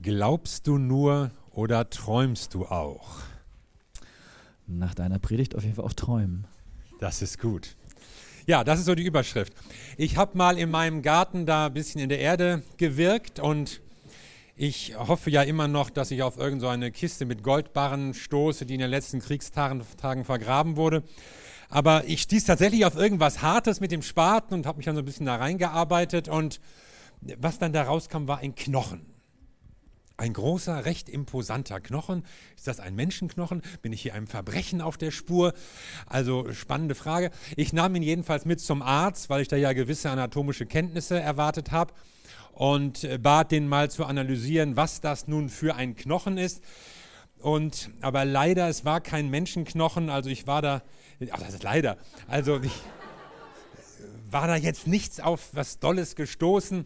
Glaubst du nur oder träumst du auch? Nach deiner Predigt auf jeden Fall auch träumen. Das ist gut. Ja, das ist so die Überschrift. Ich habe mal in meinem Garten da ein bisschen in der Erde gewirkt und ich hoffe ja immer noch, dass ich auf irgendeine so Kiste mit Goldbarren stoße, die in den letzten Kriegstagen vergraben wurde. Aber ich stieß tatsächlich auf irgendwas Hartes mit dem Spaten und habe mich dann so ein bisschen da reingearbeitet. Und was dann da rauskam, war ein Knochen. Ein großer, recht imposanter Knochen. Ist das ein Menschenknochen? Bin ich hier einem Verbrechen auf der Spur? Also spannende Frage. Ich nahm ihn jedenfalls mit zum Arzt, weil ich da ja gewisse anatomische Kenntnisse erwartet habe und äh, bat den mal zu analysieren, was das nun für ein Knochen ist. Und aber leider, es war kein Menschenknochen, also ich war da, ach das ist leider, also ich war da jetzt nichts auf was Dolles gestoßen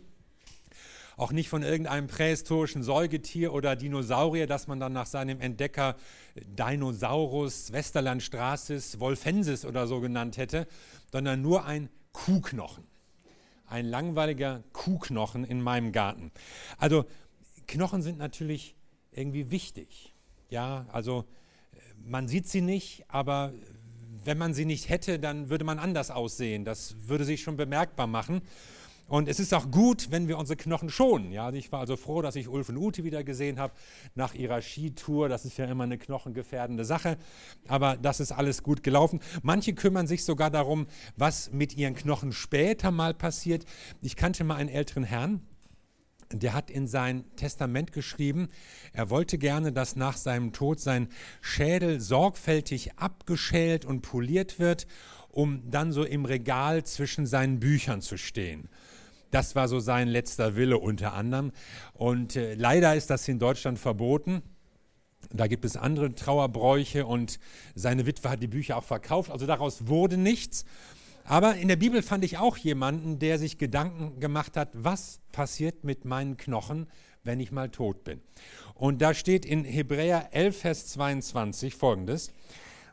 auch nicht von irgendeinem prähistorischen Säugetier oder Dinosaurier, das man dann nach seinem Entdecker Dinosaurus Westerlandstraßis Wolfensis oder so genannt hätte, sondern nur ein Kuhknochen. Ein langweiliger Kuhknochen in meinem Garten. Also Knochen sind natürlich irgendwie wichtig. Ja, also man sieht sie nicht, aber wenn man sie nicht hätte, dann würde man anders aussehen. Das würde sich schon bemerkbar machen. Und es ist auch gut, wenn wir unsere Knochen schonen. Ja, ich war also froh, dass ich Ulf und Ute wieder gesehen habe nach ihrer Skitour. Das ist ja immer eine knochengefährdende Sache. Aber das ist alles gut gelaufen. Manche kümmern sich sogar darum, was mit ihren Knochen später mal passiert. Ich kannte mal einen älteren Herrn, der hat in sein Testament geschrieben, er wollte gerne, dass nach seinem Tod sein Schädel sorgfältig abgeschält und poliert wird, um dann so im Regal zwischen seinen Büchern zu stehen. Das war so sein letzter Wille unter anderem. Und äh, leider ist das in Deutschland verboten. Da gibt es andere Trauerbräuche und seine Witwe hat die Bücher auch verkauft. Also daraus wurde nichts. Aber in der Bibel fand ich auch jemanden, der sich Gedanken gemacht hat, was passiert mit meinen Knochen, wenn ich mal tot bin. Und da steht in Hebräer 11, Vers 22 folgendes.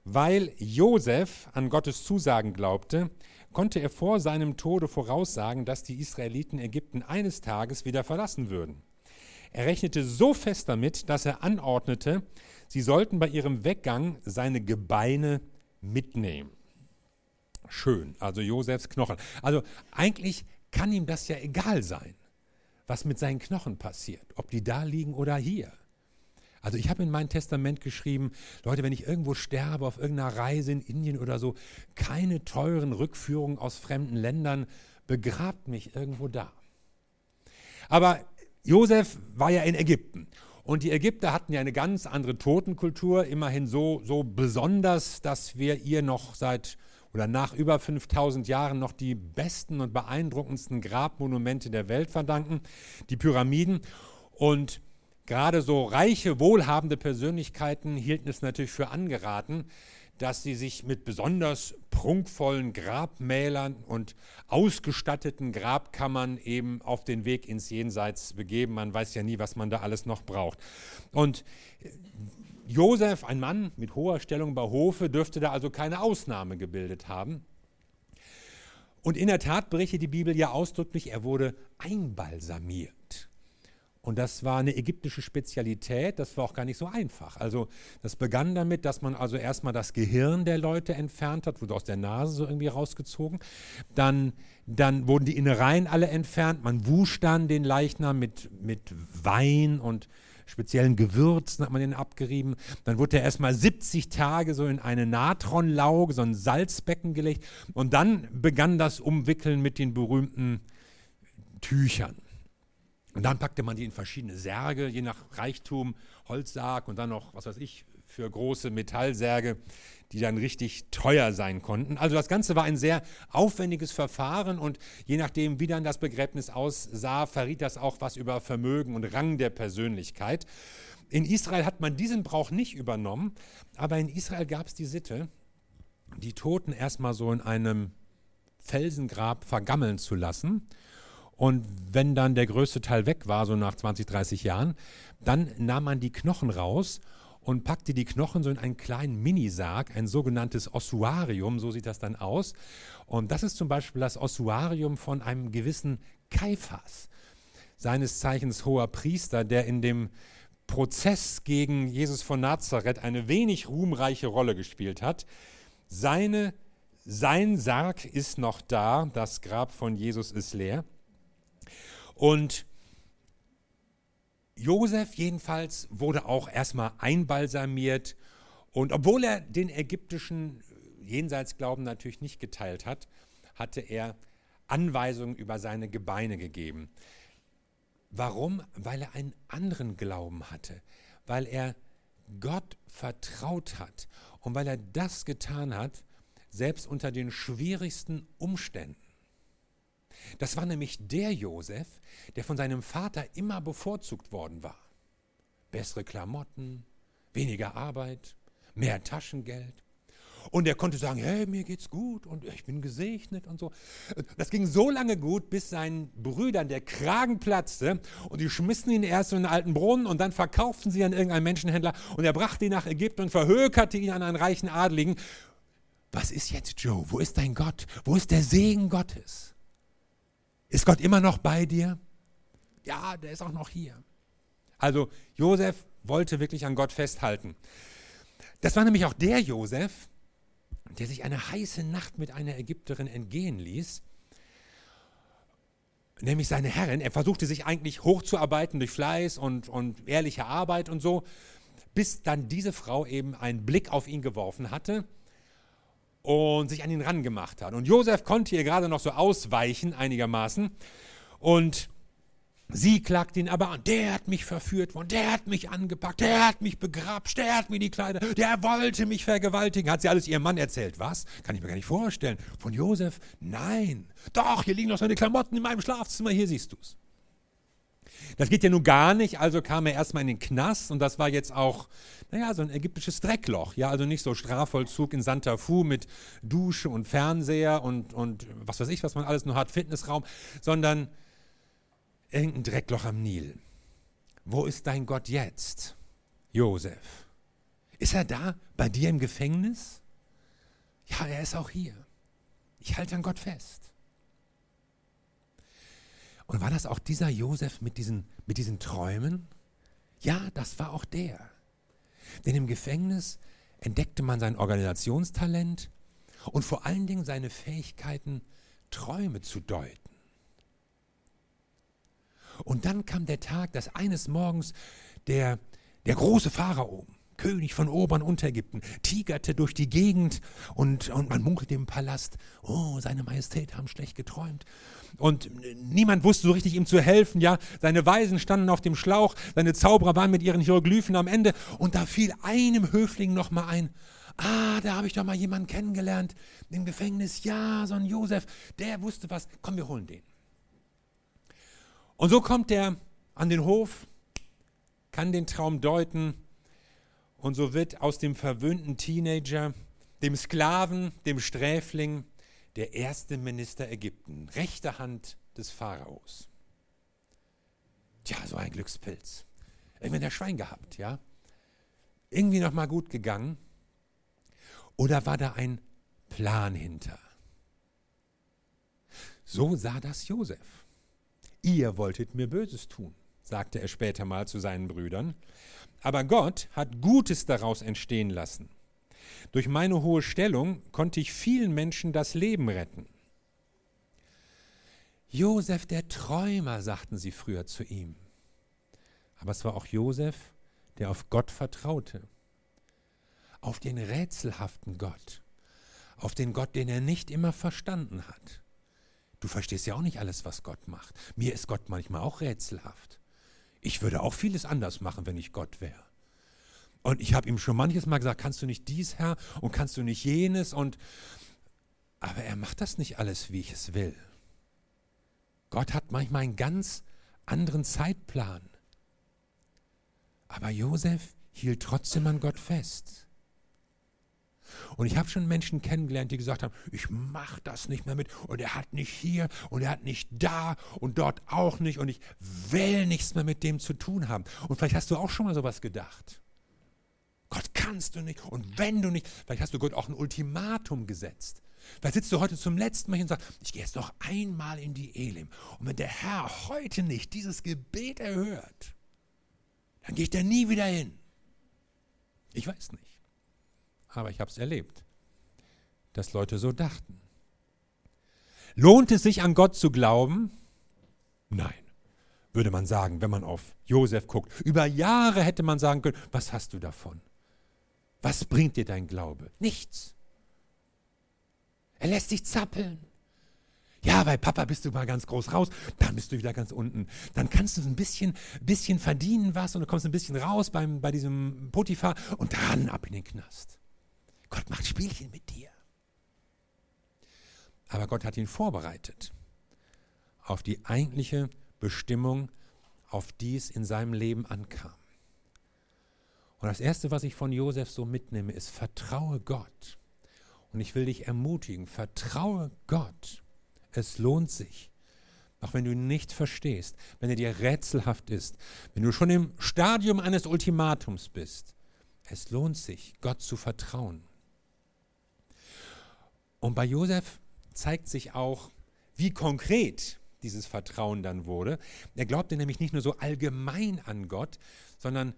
Weil Josef an Gottes Zusagen glaubte, konnte er vor seinem Tode voraussagen, dass die Israeliten Ägypten eines Tages wieder verlassen würden. Er rechnete so fest damit, dass er anordnete, sie sollten bei ihrem Weggang seine Gebeine mitnehmen. Schön, also Josefs Knochen. Also eigentlich kann ihm das ja egal sein, was mit seinen Knochen passiert, ob die da liegen oder hier. Also ich habe in mein Testament geschrieben, Leute, wenn ich irgendwo sterbe, auf irgendeiner Reise in Indien oder so, keine teuren Rückführungen aus fremden Ländern, begrabt mich irgendwo da. Aber Josef war ja in Ägypten. Und die Ägypter hatten ja eine ganz andere Totenkultur, immerhin so, so besonders, dass wir ihr noch seit oder nach über 5000 Jahren noch die besten und beeindruckendsten Grabmonumente der Welt verdanken, die Pyramiden. Und Gerade so reiche, wohlhabende Persönlichkeiten hielten es natürlich für angeraten, dass sie sich mit besonders prunkvollen Grabmälern und ausgestatteten Grabkammern eben auf den Weg ins Jenseits begeben. Man weiß ja nie, was man da alles noch braucht. Und Josef, ein Mann mit hoher Stellung bei Hofe, dürfte da also keine Ausnahme gebildet haben. Und in der Tat berichtet die Bibel ja ausdrücklich, er wurde einbalsamiert. Und das war eine ägyptische Spezialität, das war auch gar nicht so einfach. Also das begann damit, dass man also erstmal das Gehirn der Leute entfernt hat, wurde aus der Nase so irgendwie rausgezogen. Dann, dann wurden die Innereien alle entfernt, man wusch dann den Leichnam mit, mit Wein und speziellen Gewürzen hat man den abgerieben. Dann wurde er erstmal 70 Tage so in eine Natronlauge, so ein Salzbecken gelegt. Und dann begann das Umwickeln mit den berühmten Tüchern. Und dann packte man die in verschiedene Särge, je nach Reichtum, Holzsarg und dann noch, was weiß ich, für große Metallsärge, die dann richtig teuer sein konnten. Also das Ganze war ein sehr aufwendiges Verfahren und je nachdem, wie dann das Begräbnis aussah, verriet das auch was über Vermögen und Rang der Persönlichkeit. In Israel hat man diesen Brauch nicht übernommen, aber in Israel gab es die Sitte, die Toten erstmal so in einem Felsengrab vergammeln zu lassen und wenn dann der größte Teil weg war, so nach 20, 30 Jahren, dann nahm man die Knochen raus und packte die Knochen so in einen kleinen Minisarg, ein sogenanntes Ossuarium, so sieht das dann aus. Und das ist zum Beispiel das Ossuarium von einem gewissen Kaiphas. seines Zeichens hoher Priester, der in dem Prozess gegen Jesus von Nazareth eine wenig ruhmreiche Rolle gespielt hat. Seine, sein Sarg ist noch da, das Grab von Jesus ist leer. Und Josef jedenfalls wurde auch erstmal einbalsamiert und obwohl er den ägyptischen Jenseitsglauben natürlich nicht geteilt hat, hatte er Anweisungen über seine Gebeine gegeben. Warum? Weil er einen anderen Glauben hatte, weil er Gott vertraut hat und weil er das getan hat, selbst unter den schwierigsten Umständen. Das war nämlich der Josef, der von seinem Vater immer bevorzugt worden war. Bessere Klamotten, weniger Arbeit, mehr Taschengeld. Und er konnte sagen, hey, mir geht's gut und ich bin gesegnet und so. Das ging so lange gut, bis seinen Brüdern der Kragen platzte und die schmissen ihn erst in einen alten Brunnen und dann verkauften sie an irgendeinen Menschenhändler und er brachte ihn nach Ägypten und verhökerte ihn an einen reichen Adligen. Was ist jetzt, Joe? Wo ist dein Gott? Wo ist der Segen Gottes? Ist Gott immer noch bei dir? Ja, der ist auch noch hier. Also Josef wollte wirklich an Gott festhalten. Das war nämlich auch der Josef, der sich eine heiße Nacht mit einer Ägypterin entgehen ließ, nämlich seine Herrin. Er versuchte sich eigentlich hochzuarbeiten durch Fleiß und, und ehrliche Arbeit und so, bis dann diese Frau eben einen Blick auf ihn geworfen hatte und sich an ihn rangemacht hat. Und Josef konnte ihr gerade noch so ausweichen einigermaßen und Sie klagt ihn aber an, der hat mich verführt worden, der hat mich angepackt, der hat mich begrapscht, der hat mir die Kleider, der wollte mich vergewaltigen. Hat sie alles ihrem Mann erzählt? Was? Kann ich mir gar nicht vorstellen. Von Josef? Nein. Doch, hier liegen noch seine Klamotten in meinem Schlafzimmer, hier siehst du es. Das geht ja nun gar nicht, also kam er erstmal in den Knast und das war jetzt auch, naja, so ein ägyptisches Dreckloch. Ja, also nicht so Strafvollzug in Santa Fu mit Dusche und Fernseher und, und was weiß ich, was man alles nur hat, Fitnessraum, sondern irgendein Dreckloch am Nil. Wo ist dein Gott jetzt, Josef? Ist er da bei dir im Gefängnis? Ja, er ist auch hier. Ich halte an Gott fest. Und war das auch dieser Josef mit diesen, mit diesen Träumen? Ja, das war auch der. Denn im Gefängnis entdeckte man sein Organisationstalent und vor allen Dingen seine Fähigkeiten, Träume zu deuten. Und dann kam der Tag, dass eines Morgens der, der große Pharao, König von Obern Unterägypten, tigerte durch die Gegend und, und man munkelte im Palast, oh, seine Majestät haben schlecht geträumt. Und niemand wusste so richtig ihm zu helfen, ja. Seine Weisen standen auf dem Schlauch, seine Zauberer waren mit ihren Hieroglyphen am Ende und da fiel einem Höfling nochmal ein, ah, da habe ich doch mal jemanden kennengelernt im Gefängnis, ja, so ein Josef, der wusste was, komm, wir holen den. Und so kommt er an den Hof, kann den Traum deuten und so wird aus dem verwöhnten Teenager, dem Sklaven, dem Sträfling, der erste Minister Ägypten, rechte Hand des Pharaos. Tja, so ein Glückspilz. Irgendwie der Schwein gehabt, ja? Irgendwie noch mal gut gegangen. Oder war da ein Plan hinter? So sah das Josef. Ihr wolltet mir Böses tun, sagte er später mal zu seinen Brüdern, aber Gott hat Gutes daraus entstehen lassen. Durch meine hohe Stellung konnte ich vielen Menschen das Leben retten. Josef der Träumer, sagten sie früher zu ihm. Aber es war auch Josef, der auf Gott vertraute, auf den rätselhaften Gott, auf den Gott, den er nicht immer verstanden hat. Du verstehst ja auch nicht alles, was Gott macht. Mir ist Gott manchmal auch rätselhaft. Ich würde auch vieles anders machen, wenn ich Gott wäre. Und ich habe ihm schon manches Mal gesagt, kannst du nicht dies, Herr, und kannst du nicht jenes, und aber er macht das nicht alles, wie ich es will. Gott hat manchmal einen ganz anderen Zeitplan. Aber Josef hielt trotzdem an Gott fest. Und ich habe schon Menschen kennengelernt, die gesagt haben, ich mache das nicht mehr mit und er hat nicht hier und er hat nicht da und dort auch nicht und ich will nichts mehr mit dem zu tun haben. Und vielleicht hast du auch schon mal sowas gedacht. Gott kannst du nicht und wenn du nicht, vielleicht hast du Gott auch ein Ultimatum gesetzt. Vielleicht sitzt du heute zum letzten Mal hier und sagst, ich gehe jetzt noch einmal in die Elim. Und wenn der Herr heute nicht dieses Gebet erhört, dann gehe ich da nie wieder hin. Ich weiß nicht. Aber ich habe es erlebt, dass Leute so dachten. Lohnt es sich an Gott zu glauben? Nein, würde man sagen, wenn man auf Josef guckt. Über Jahre hätte man sagen können, was hast du davon? Was bringt dir dein Glaube? Nichts. Er lässt sich zappeln. Ja, bei Papa bist du mal ganz groß raus, dann bist du wieder ganz unten. Dann kannst du ein bisschen, bisschen verdienen was und du kommst ein bisschen raus beim, bei diesem Potiphar und dann ab in den Knast. Gott macht Spielchen mit dir. Aber Gott hat ihn vorbereitet auf die eigentliche Bestimmung, auf die es in seinem Leben ankam. Und das Erste, was ich von Josef so mitnehme, ist, vertraue Gott. Und ich will dich ermutigen, vertraue Gott. Es lohnt sich. Auch wenn du ihn nicht verstehst, wenn er dir rätselhaft ist, wenn du schon im Stadium eines Ultimatums bist. Es lohnt sich, Gott zu vertrauen. Und bei Josef zeigt sich auch, wie konkret dieses Vertrauen dann wurde. Er glaubte nämlich nicht nur so allgemein an Gott, sondern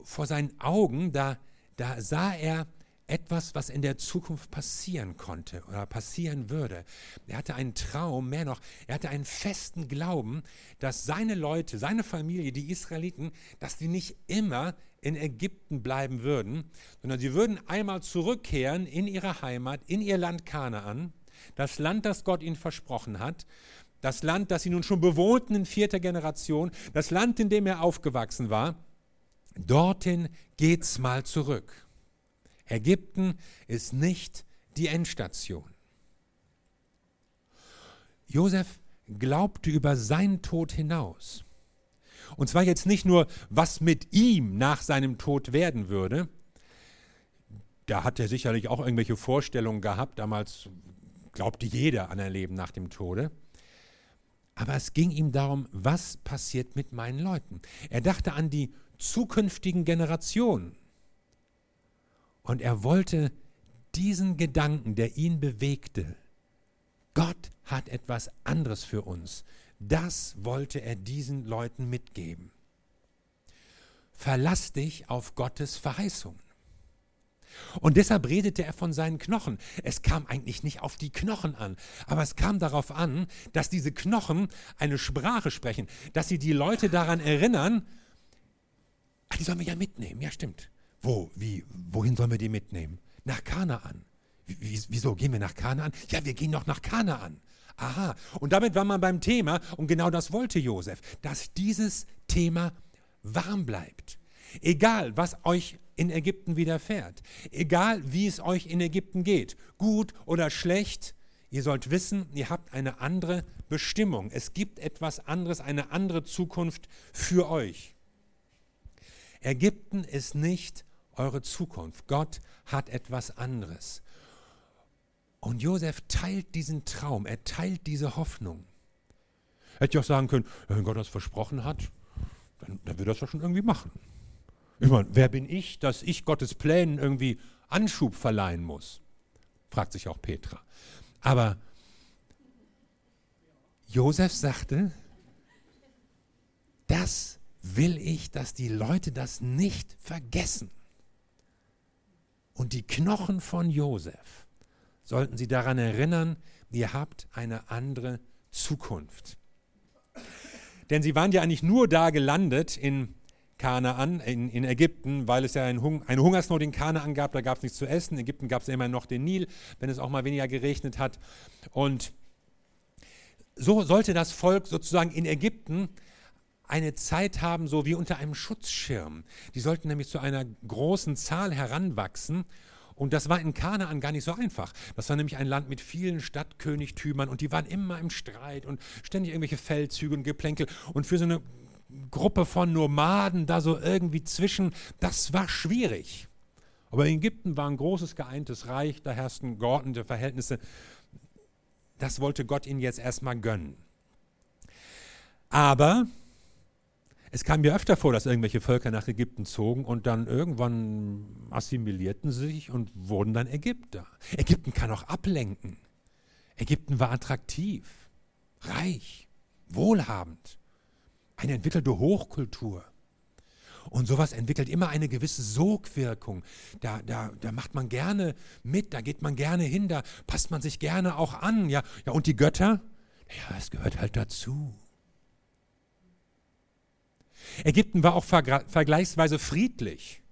vor seinen Augen, da, da sah er etwas, was in der Zukunft passieren konnte oder passieren würde. Er hatte einen Traum, mehr noch, er hatte einen festen Glauben, dass seine Leute, seine Familie, die Israeliten, dass die nicht immer in Ägypten bleiben würden, sondern sie würden einmal zurückkehren in ihre Heimat, in ihr Land Kanaan, das Land, das Gott ihnen versprochen hat, das Land, das sie nun schon bewohnten in vierter Generation, das Land, in dem er aufgewachsen war. Dorthin geht's mal zurück. Ägypten ist nicht die Endstation. Josef glaubte über seinen Tod hinaus. Und zwar jetzt nicht nur, was mit ihm nach seinem Tod werden würde. Da hat er sicherlich auch irgendwelche Vorstellungen gehabt. Damals glaubte jeder an ein Leben nach dem Tode. Aber es ging ihm darum, was passiert mit meinen Leuten. Er dachte an die zukünftigen Generationen. Und er wollte diesen Gedanken, der ihn bewegte, Gott hat etwas anderes für uns. Das wollte er diesen Leuten mitgeben. Verlass dich auf Gottes Verheißungen. Und deshalb redete er von seinen Knochen. Es kam eigentlich nicht auf die Knochen an, aber es kam darauf an, dass diese Knochen eine Sprache sprechen, dass sie die Leute daran erinnern, ach, die sollen wir ja mitnehmen. Ja, stimmt. Wo, wie, wohin sollen wir die mitnehmen? Nach Kanaan. Wieso gehen wir nach Kanaan? Ja, wir gehen noch nach Kanaan. Aha, und damit war man beim Thema, und genau das wollte Josef, dass dieses Thema warm bleibt. Egal, was euch in Ägypten widerfährt, egal, wie es euch in Ägypten geht, gut oder schlecht, ihr sollt wissen, ihr habt eine andere Bestimmung. Es gibt etwas anderes, eine andere Zukunft für euch. Ägypten ist nicht eure Zukunft. Gott hat etwas anderes. Und Josef teilt diesen Traum, er teilt diese Hoffnung. Hätte ich auch sagen können, wenn Gott das versprochen hat, dann, dann wird er das doch schon irgendwie machen. Ich meine, wer bin ich, dass ich Gottes Plänen irgendwie Anschub verleihen muss? Fragt sich auch Petra. Aber Josef sagte, das will ich, dass die Leute das nicht vergessen. Und die Knochen von Josef sollten sie daran erinnern, ihr habt eine andere Zukunft. Denn sie waren ja eigentlich nur da gelandet in Kanaan, in, in Ägypten, weil es ja ein Hung, eine Hungersnot in Kanaan gab, da gab es nichts zu essen. In Ägypten gab es immer noch den Nil, wenn es auch mal weniger geregnet hat. Und so sollte das Volk sozusagen in Ägypten eine Zeit haben, so wie unter einem Schutzschirm. Die sollten nämlich zu einer großen Zahl heranwachsen. Und das war in Kanaan gar nicht so einfach. Das war nämlich ein Land mit vielen Stadtkönigtümern und die waren immer im Streit und ständig irgendwelche Feldzüge und Geplänkel. Und für so eine Gruppe von Nomaden da so irgendwie zwischen, das war schwierig. Aber in Ägypten war ein großes geeintes Reich, da herrschten geordnete Verhältnisse. Das wollte Gott ihnen jetzt erstmal gönnen. Aber Es kam mir öfter vor, dass irgendwelche Völker nach Ägypten zogen und dann irgendwann assimilierten sie sich und wurden dann Ägypter. Ägypten kann auch ablenken. Ägypten war attraktiv, reich, wohlhabend, eine entwickelte Hochkultur. Und sowas entwickelt immer eine gewisse Sogwirkung. Da, da, da macht man gerne mit, da geht man gerne hin, da passt man sich gerne auch an. Ja, ja und die Götter? Ja, es gehört halt dazu. Ägypten war auch vergleichsweise friedlich.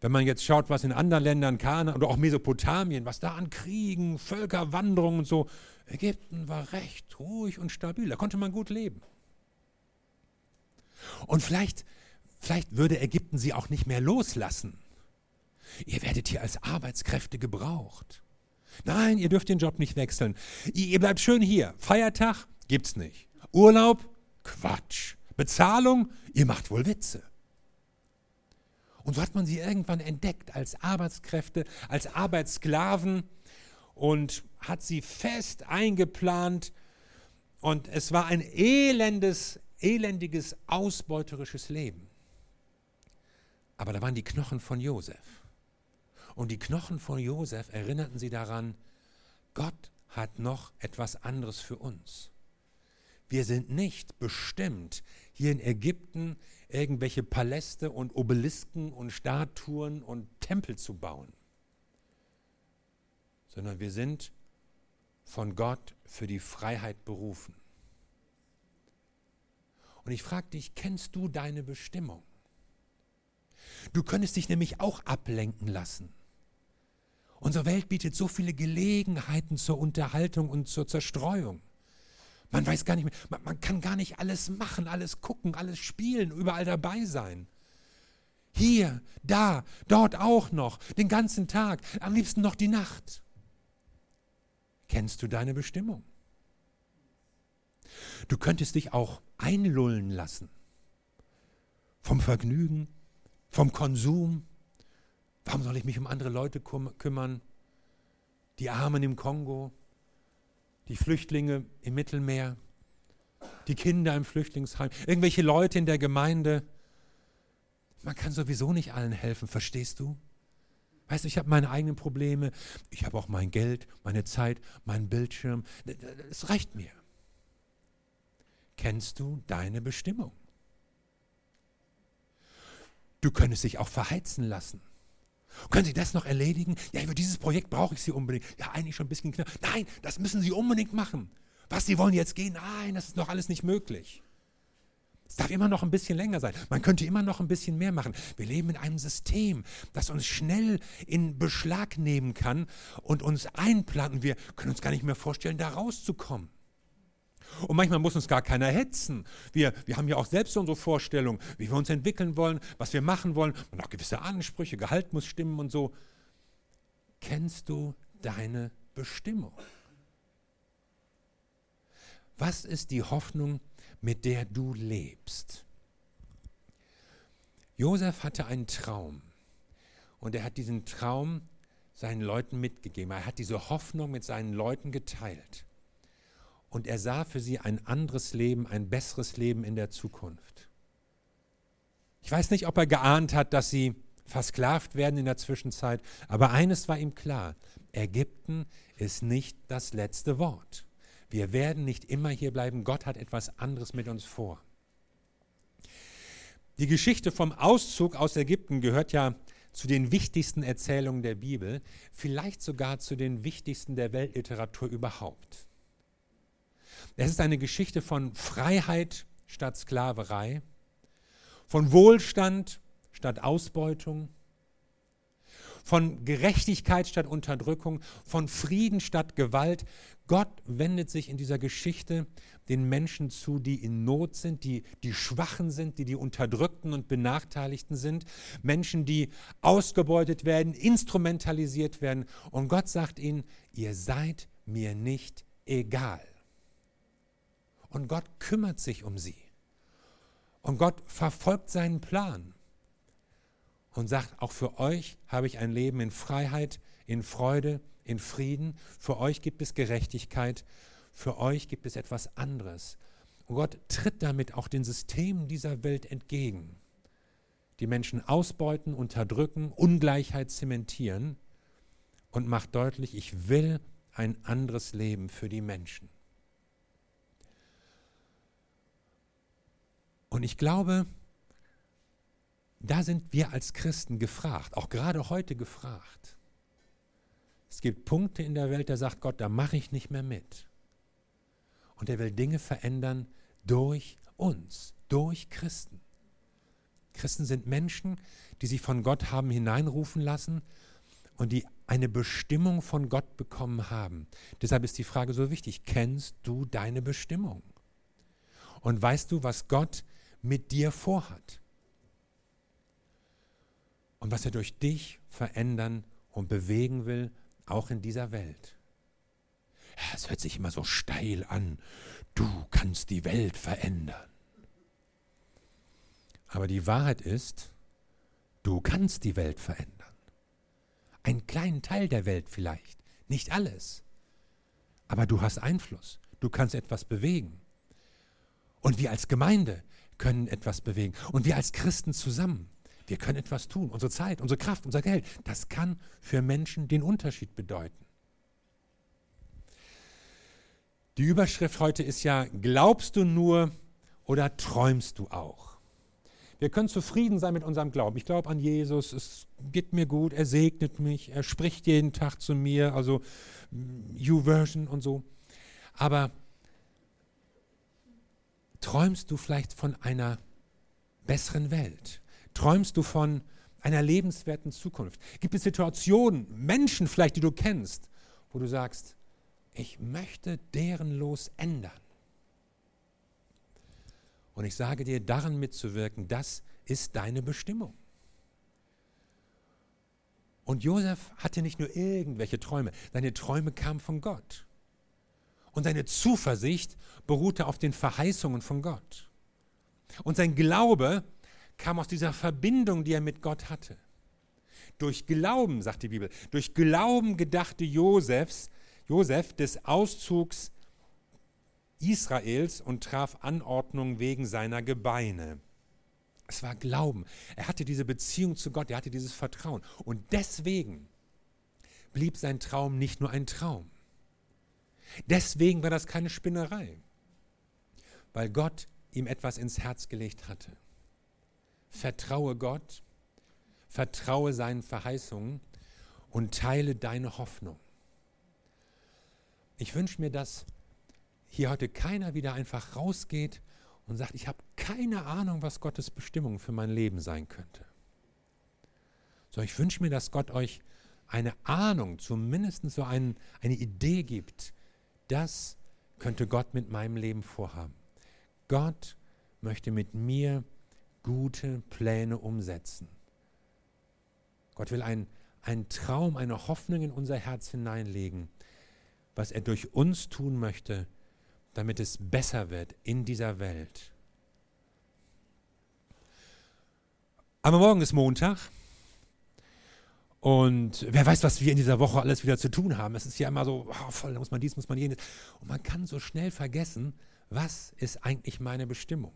Wenn man jetzt schaut, was in anderen Ländern, Kana oder auch Mesopotamien, was da an Kriegen, Völkerwanderungen und so, Ägypten war recht ruhig und stabil, da konnte man gut leben. Und vielleicht, vielleicht würde Ägypten sie auch nicht mehr loslassen. Ihr werdet hier als Arbeitskräfte gebraucht. Nein, ihr dürft den Job nicht wechseln. Ihr bleibt schön hier. Feiertag gibt's nicht. Urlaub? Quatsch. Bezahlung, ihr macht wohl Witze. Und so hat man sie irgendwann entdeckt als Arbeitskräfte, als Arbeitssklaven und hat sie fest eingeplant. Und es war ein elendes, elendiges, ausbeuterisches Leben. Aber da waren die Knochen von Josef. Und die Knochen von Josef erinnerten sie daran, Gott hat noch etwas anderes für uns. Wir sind nicht bestimmt, hier in Ägypten irgendwelche Paläste und Obelisken und Statuen und Tempel zu bauen, sondern wir sind von Gott für die Freiheit berufen. Und ich frage dich, kennst du deine Bestimmung? Du könntest dich nämlich auch ablenken lassen. Unsere Welt bietet so viele Gelegenheiten zur Unterhaltung und zur Zerstreuung. Man weiß gar nicht mehr, man, man kann gar nicht alles machen, alles gucken, alles spielen, überall dabei sein. Hier, da, dort auch noch, den ganzen Tag, am liebsten noch die Nacht. Kennst du deine Bestimmung? Du könntest dich auch einlullen lassen vom Vergnügen, vom Konsum. Warum soll ich mich um andere Leute kümmern? Die Armen im Kongo, die Flüchtlinge im Mittelmeer, die Kinder im Flüchtlingsheim, irgendwelche Leute in der Gemeinde. Man kann sowieso nicht allen helfen, verstehst du? Weißt du, ich habe meine eigenen Probleme, ich habe auch mein Geld, meine Zeit, meinen Bildschirm. Es reicht mir. Kennst du deine Bestimmung? Du könntest dich auch verheizen lassen. Können Sie das noch erledigen? Ja, für dieses Projekt brauche ich Sie unbedingt. Ja, eigentlich schon ein bisschen knapp. Nein, das müssen Sie unbedingt machen. Was, Sie wollen jetzt gehen? Nein, das ist noch alles nicht möglich. Es darf immer noch ein bisschen länger sein. Man könnte immer noch ein bisschen mehr machen. Wir leben in einem System, das uns schnell in Beschlag nehmen kann und uns einplant. Und wir können uns gar nicht mehr vorstellen, da rauszukommen. Und manchmal muss uns gar keiner hetzen. Wir, wir haben ja auch selbst unsere Vorstellung, wie wir uns entwickeln wollen, was wir machen wollen und auch gewisse Ansprüche, Gehalt muss stimmen und so. Kennst du deine Bestimmung? Was ist die Hoffnung, mit der du lebst? Josef hatte einen Traum und er hat diesen Traum seinen Leuten mitgegeben. Er hat diese Hoffnung mit seinen Leuten geteilt und er sah für sie ein anderes Leben, ein besseres Leben in der Zukunft. Ich weiß nicht, ob er geahnt hat, dass sie versklavt werden in der Zwischenzeit, aber eines war ihm klar, Ägypten ist nicht das letzte Wort. Wir werden nicht immer hier bleiben, Gott hat etwas anderes mit uns vor. Die Geschichte vom Auszug aus Ägypten gehört ja zu den wichtigsten Erzählungen der Bibel, vielleicht sogar zu den wichtigsten der Weltliteratur überhaupt. Es ist eine Geschichte von Freiheit statt Sklaverei, von Wohlstand statt Ausbeutung, von Gerechtigkeit statt Unterdrückung, von Frieden statt Gewalt. Gott wendet sich in dieser Geschichte den Menschen zu, die in Not sind, die die Schwachen sind, die die Unterdrückten und Benachteiligten sind, Menschen, die ausgebeutet werden, instrumentalisiert werden. Und Gott sagt ihnen, ihr seid mir nicht egal. Und Gott kümmert sich um sie. Und Gott verfolgt seinen Plan und sagt, auch für euch habe ich ein Leben in Freiheit, in Freude, in Frieden. Für euch gibt es Gerechtigkeit. Für euch gibt es etwas anderes. Und Gott tritt damit auch den Systemen dieser Welt entgegen, die Menschen ausbeuten, unterdrücken, Ungleichheit zementieren und macht deutlich, ich will ein anderes Leben für die Menschen. Und ich glaube, da sind wir als Christen gefragt, auch gerade heute gefragt. Es gibt Punkte in der Welt, da sagt Gott, da mache ich nicht mehr mit. Und er will Dinge verändern durch uns, durch Christen. Christen sind Menschen, die sich von Gott haben hineinrufen lassen und die eine Bestimmung von Gott bekommen haben. Deshalb ist die Frage so wichtig, kennst du deine Bestimmung? Und weißt du, was Gott mit dir vorhat? Und was er durch dich verändern und bewegen will, auch in dieser Welt. Es hört sich immer so steil an. Du kannst die Welt verändern. Aber die Wahrheit ist, du kannst die Welt verändern. Einen kleinen Teil der Welt vielleicht, nicht alles. Aber du hast Einfluss, du kannst etwas bewegen. Und wir als Gemeinde können etwas bewegen. Und wir als Christen zusammen, wir können etwas tun. Unsere Zeit, unsere Kraft, unser Geld, das kann für Menschen den Unterschied bedeuten. Die Überschrift heute ist ja, glaubst du nur oder träumst du auch? Wir können zufrieden sein mit unserem Glauben. Ich glaube an Jesus, es geht mir gut, er segnet mich, er spricht jeden Tag zu mir, also You-Version und so. Aber träumst du vielleicht von einer besseren Welt? Träumst du von einer lebenswerten Zukunft? Gibt es Situationen, Menschen vielleicht, die du kennst, wo du sagst, ich möchte deren Los ändern. Und ich sage dir, daran mitzuwirken, das ist deine Bestimmung. Und Josef hatte nicht nur irgendwelche Träume, seine Träume kamen von Gott. Und seine Zuversicht beruhte auf den Verheißungen von Gott. Und sein Glaube kam aus dieser Verbindung, die er mit Gott hatte. Durch Glauben, sagt die Bibel, durch Glauben gedachte Josefs, Josef des Auszugs Israels und traf Anordnung wegen seiner Gebeine. Es war Glauben. Er hatte diese Beziehung zu Gott, er hatte dieses Vertrauen. Und deswegen blieb sein Traum nicht nur ein Traum. Deswegen war das keine Spinnerei, weil Gott ihm etwas ins Herz gelegt hatte. Vertraue Gott, vertraue seinen Verheißungen und teile deine Hoffnung. Ich wünsche mir, dass hier heute keiner wieder einfach rausgeht und sagt, ich habe keine Ahnung, was Gottes Bestimmung für mein Leben sein könnte. So, ich wünsche mir, dass Gott euch eine Ahnung, zumindest so ein, eine Idee gibt, das könnte Gott mit meinem Leben vorhaben. Gott möchte mit mir gute Pläne umsetzen. Gott will einen, einen Traum, eine Hoffnung in unser Herz hineinlegen was er durch uns tun möchte, damit es besser wird in dieser Welt. Aber morgen ist Montag und wer weiß, was wir in dieser Woche alles wieder zu tun haben. Es ist ja immer so, oh, voll, da muss man dies, muss man jenes. Und man kann so schnell vergessen, was ist eigentlich meine Bestimmung.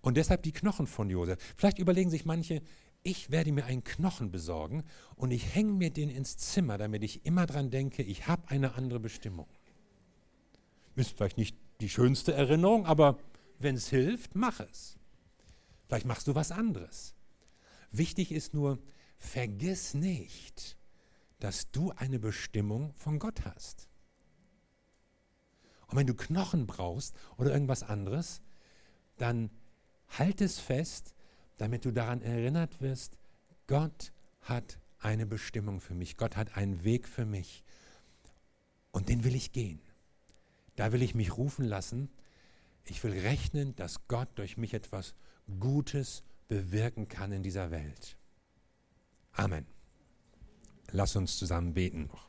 Und deshalb die Knochen von Josef. Vielleicht überlegen sich manche, ich werde mir einen Knochen besorgen und ich hänge mir den ins Zimmer, damit ich immer dran denke, ich habe eine andere Bestimmung. Ist vielleicht nicht die schönste Erinnerung, aber wenn es hilft, mach es. Vielleicht machst du was anderes. Wichtig ist nur, vergiss nicht, dass du eine Bestimmung von Gott hast. Und wenn du Knochen brauchst oder irgendwas anderes, dann halt es fest, damit du daran erinnert wirst, Gott hat eine Bestimmung für mich, Gott hat einen Weg für mich und den will ich gehen. Da will ich mich rufen lassen. Ich will rechnen, dass Gott durch mich etwas Gutes bewirken kann in dieser Welt. Amen. Lass uns zusammen beten noch.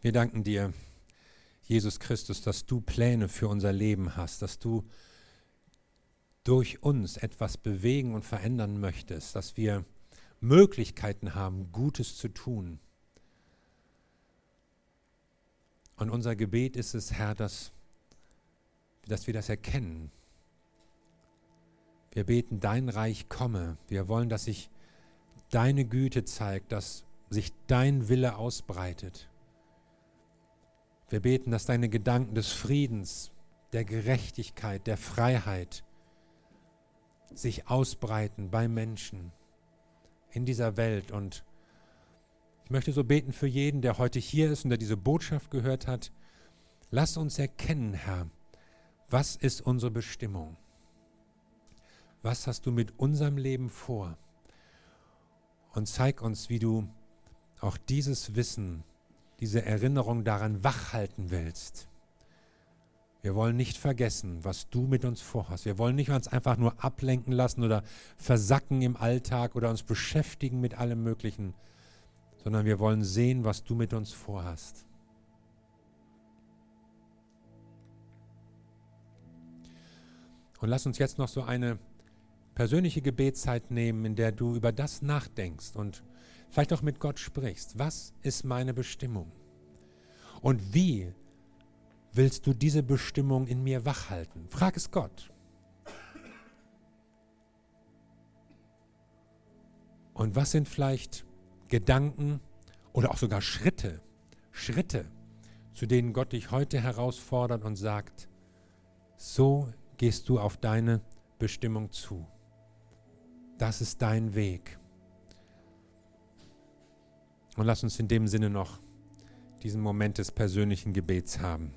Wir danken dir, Jesus Christus, dass du Pläne für unser Leben hast, dass du durch uns etwas bewegen und verändern möchtest, dass wir Möglichkeiten haben, Gutes zu tun. Und unser Gebet ist es, Herr, dass, dass wir das erkennen. Wir beten, dein Reich komme. Wir wollen, dass sich deine Güte zeigt, dass sich dein Wille ausbreitet. Wir beten, dass deine Gedanken des Friedens, der Gerechtigkeit, der Freiheit sich ausbreiten bei Menschen in dieser Welt. Und ich möchte so beten für jeden, der heute hier ist und der diese Botschaft gehört hat. Lass uns erkennen, Herr, was ist unsere Bestimmung? Was hast du mit unserem Leben vor? Und zeig uns, wie du auch dieses Wissen diese Erinnerung daran wachhalten willst. Wir wollen nicht vergessen, was du mit uns vorhast. Wir wollen nicht uns einfach nur ablenken lassen oder versacken im Alltag oder uns beschäftigen mit allem Möglichen, sondern wir wollen sehen, was du mit uns vorhast. Und lass uns jetzt noch so eine persönliche Gebetszeit nehmen, in der du über das nachdenkst und vielleicht auch mit Gott sprichst. Was ist meine Bestimmung? Und wie willst du diese Bestimmung in mir wachhalten? Frag es Gott. Und was sind vielleicht Gedanken oder auch sogar Schritte, Schritte, zu denen Gott dich heute herausfordert und sagt, so gehst du auf deine Bestimmung zu. Das ist dein Weg. Und lass uns in dem Sinne noch diesen Moment des persönlichen Gebets haben.